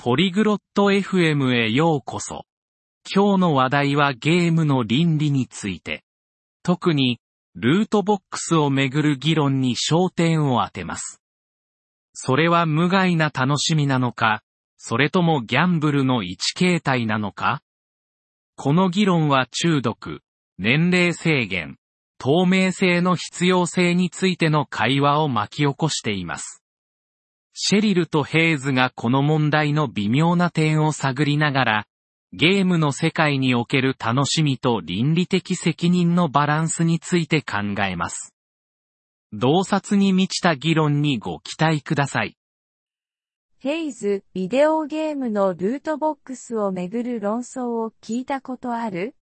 ポリグロット FM へようこそ。今日の話題はゲームの倫理について。特に、ルートボックスをめぐる議論に焦点を当てます。それは無害な楽しみなのか、それともギャンブルの一形態なのかこの議論は中毒、年齢制限、透明性の必要性についての会話を巻き起こしています。シェリルとヘイズがこの問題の微妙な点を探りながら、ゲームの世界における楽しみと倫理的責任のバランスについて考えます。洞察に満ちた議論にご期待ください。ヘイズ、ビデオゲームのルートボックスをめぐる論争を聞いたことある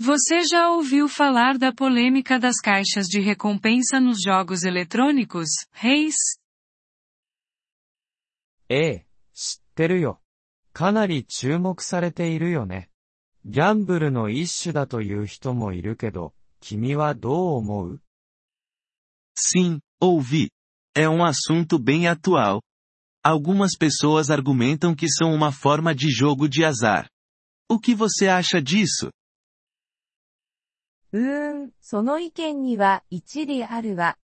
Você já ouviu falar da polêmica das caixas de recompensa nos jogos eletrônicos, Reis? ええ、知ってるよ。かなり注目されているよね。ギャンブルの一種だという人もいるけど、君はどう思う Sim, ouvi. É um assunto bem atual. Algumas pessoas argumentam que são uma forma de jogo de azar. O que você acha disso? うーん、その意見には一理あるわ。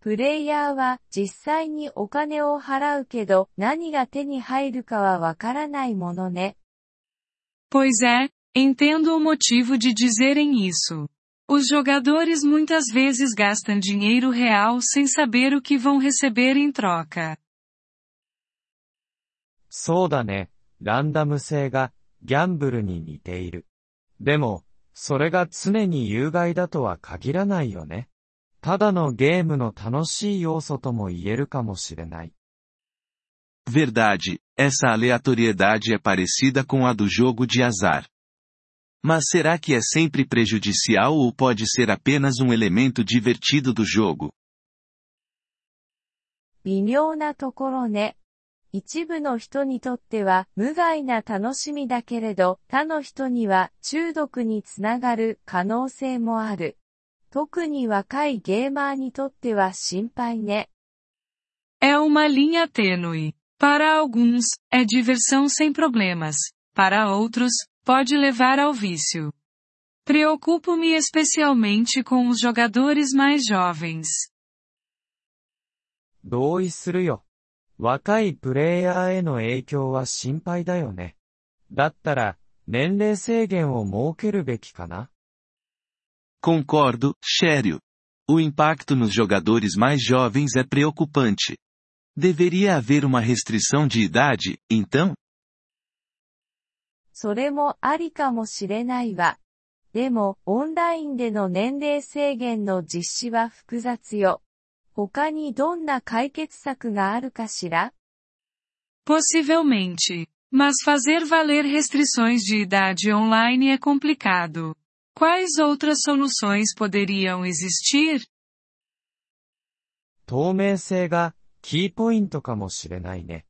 プレイヤーは実際にお金を払うけど何が手に入るかはわからないものね。Pois é, entendo o motivo de dizerem isso. Os jogadores muitas vezes gastam dinheiro real sem saber o que vão receber em troca. そうだね。ランダム性がギャンブルに似ている。でも、それが常に有害だとは限らないよね。ただのゲームの楽しい要素とも言えるかもしれない。Verdade, essa aleatoriedade é parecida com a do jogo de azar. Mas será que é sempre prejudicial ou pode ser apenas um elemento divertido do jogo? 微妙なところね。一部の人にとっては無害な楽しみだけれど、他の人には中毒につながる可能性もある。É uma linha tênue. Para alguns, é diversão sem problemas. Para outros, pode levar ao vício. Preocupo-me especialmente com os jogadores mais jovens. 同意するよ。若いプレイヤーへの影響は心配だよね。だったら、年齢制限を設けるべきかな Concordo, Chério. O impacto nos jogadores mais jovens é preocupante. Deveria haver uma restrição de idade, então? それもありかもしれないわ。でも、オンラインでの年齢制限の実施は複雑よ。他にどんな解決策があるかしら Possivelmente. Mas fazer valer restrições de idade online é complicado. Quais outras soluções poderiam existir? 透明性がキーポイントかもしれないね。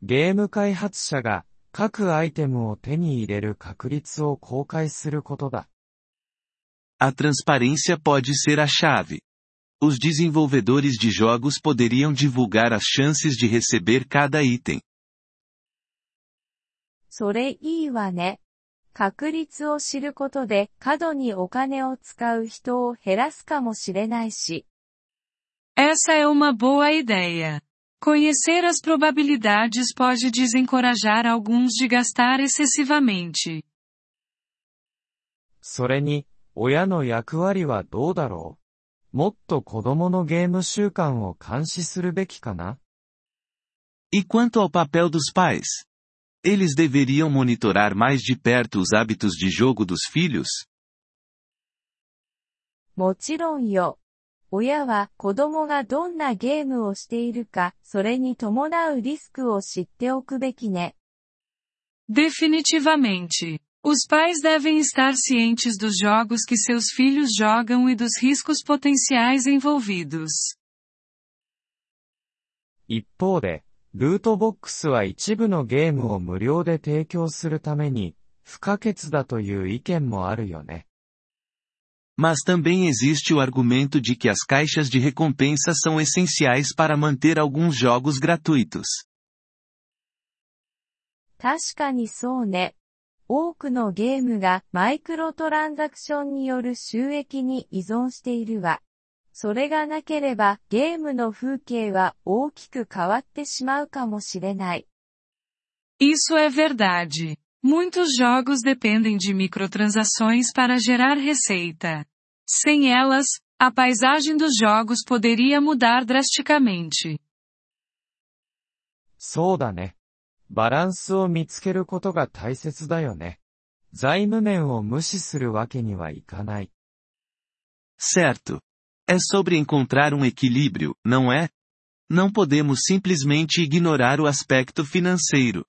ゲーム開発者が各アイテムを手に入れる確率を公開することだ。A transparência pode ser a chave. Os desenvolvedores de jogos poderiam divulgar as chances de receber cada item. それいいわね。確率を知ることで過度にお金を使う人を減らすかもしれないし。Essa é uma boa ideia. Conhecer as probabilidades pode desencorajar alguns de gastar excessivamente. それに、親の役割はどうだろうもっと子供のゲーム習慣を監視するべきかな E quanto ao papel dos pais? Eles deveriam monitorar mais de perto os hábitos de jogo dos filhos? Definitivamente, Os pais devem estar cientes dos jogos que seus filhos jogam e dos riscos potenciais envolvidos. 一方で、ルートボックスは一部のゲームを無料で提供するために、不可欠だという意見もあるよね。Mas também existe o argumento de que as caixas de recompensa são essenciais para manter alguns jogos gratuitos. 確かにそうね。多くのゲームがマイクロトランザクションによる収益に依存しているわ。それがなければゲームの風景は大きく変わってしまうかもしれない。Isso é verdade. Muitos jogos dependem de microtransações para gerar receita. Sem elas, a paisagem dos jogos poderia mudar drasticamente. そうだね。バランスを見つけることが大切だよね。財務面を無視するわけにはいかない。Certo. É sobre encontrar um equilíbrio, não é? Não podemos simplesmente ignorar o aspecto financeiro.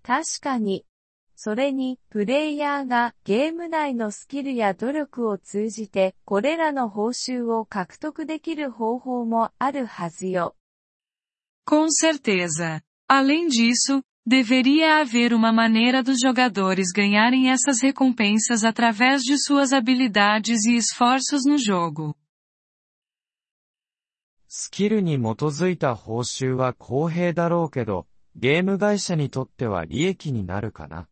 確かに。それに、プレイヤーがゲーム内のスキルや努力を通じて、これらの報酬を獲得できる方法もあるはずよ。Com certeza. Além disso, Deveria haver uma maneira dos jogadores ganharem essas recompensas através de suas habilidades e esforços no jogo. スキルに基づいた報酬は公平だろうけど、ゲーム会社にとっては利益になるかな。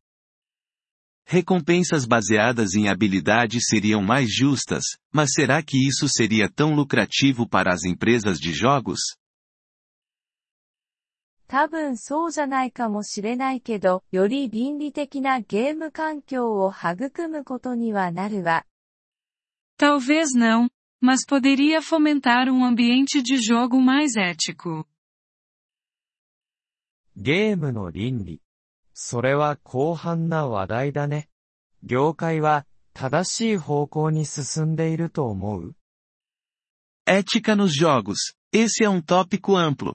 Recompensas baseadas em habilidade seriam mais justas, mas será que isso seria tão lucrativo para as empresas de jogos? 多分そうじゃないかもしれないけど、より倫理的なゲーム環境を育むことにはなるわ。Talvez não, mas poderia fomentar um ambiente de jogo mais ético. ゲームの倫理。それは広範な話題だね。業界は正しい方向に進んでいると思う Ética nos jogos. Esse é um tópico amplo.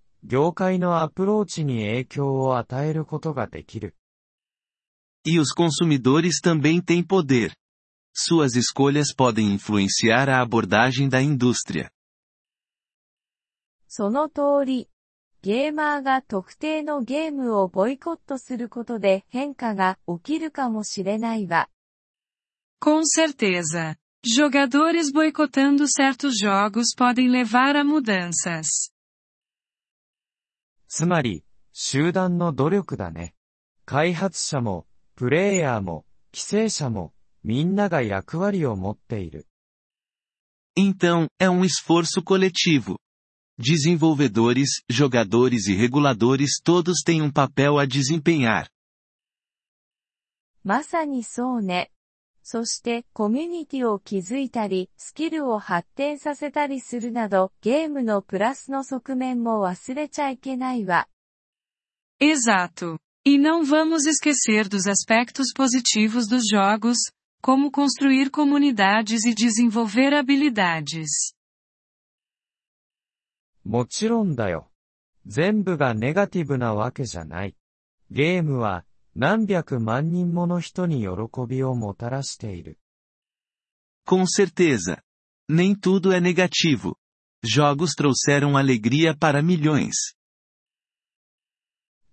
業界のアプローチに影響を与えることができる。E os consumidores também têm poder. Suas escolhas podem influenciar a abordagem da indústria. その通り。ゲーマーが特定のゲームをボイコットすることで変化が起きるかもしれないわ。Com certeza. Jogadores boicotando certos jogos podem levar a mudanças. つまり、集団の努力だね。開発者も、プレイヤーも、規制者も、みんなが役割を持っている。Então, é um esforço coletivo. Desenvolvedores, jogadores e reguladores todos têm um papel a desempenhar. まさにそうね。そしてコミュニティを築いたり、スキルを発展させたりするなど、ゲームのプラスの側面も忘れちゃいけないわ。Exato. E não vamos esquecer dos aspectos positivos dos jogos, como construir comunidades e desenvolver habilidades. もちろんだよ。全部がネガティブなわけじゃない。ゲームは何百万人もの人に喜びをもたらしている。Com certeza. Nem tudo é negativo. Jogos trouxeram alegria para milhões.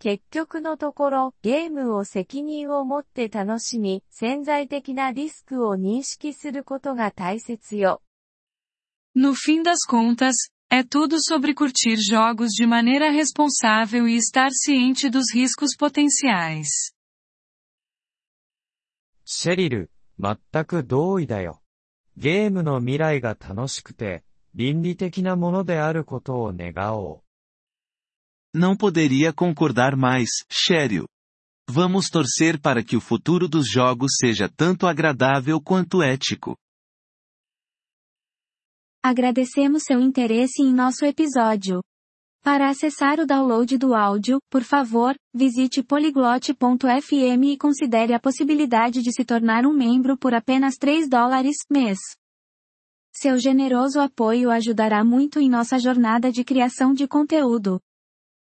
結局のところ、ゲームを責任を持って楽しみ、潜在的なリスクを認識することが大切よ。No fim das contas, É tudo sobre curtir jogos de maneira responsável e estar ciente dos riscos potenciais. シェリル、全く同意だよ。ゲームの未来が楽しくて、倫理的なものであることを願おう。Não poderia concordar mais, Cheryl. Vamos torcer para que o futuro dos jogos seja tanto agradável quanto ético. Agradecemos seu interesse em nosso episódio. Para acessar o download do áudio, por favor, visite poliglote.fm e considere a possibilidade de se tornar um membro por apenas 3 dólares mês. Seu generoso apoio ajudará muito em nossa jornada de criação de conteúdo.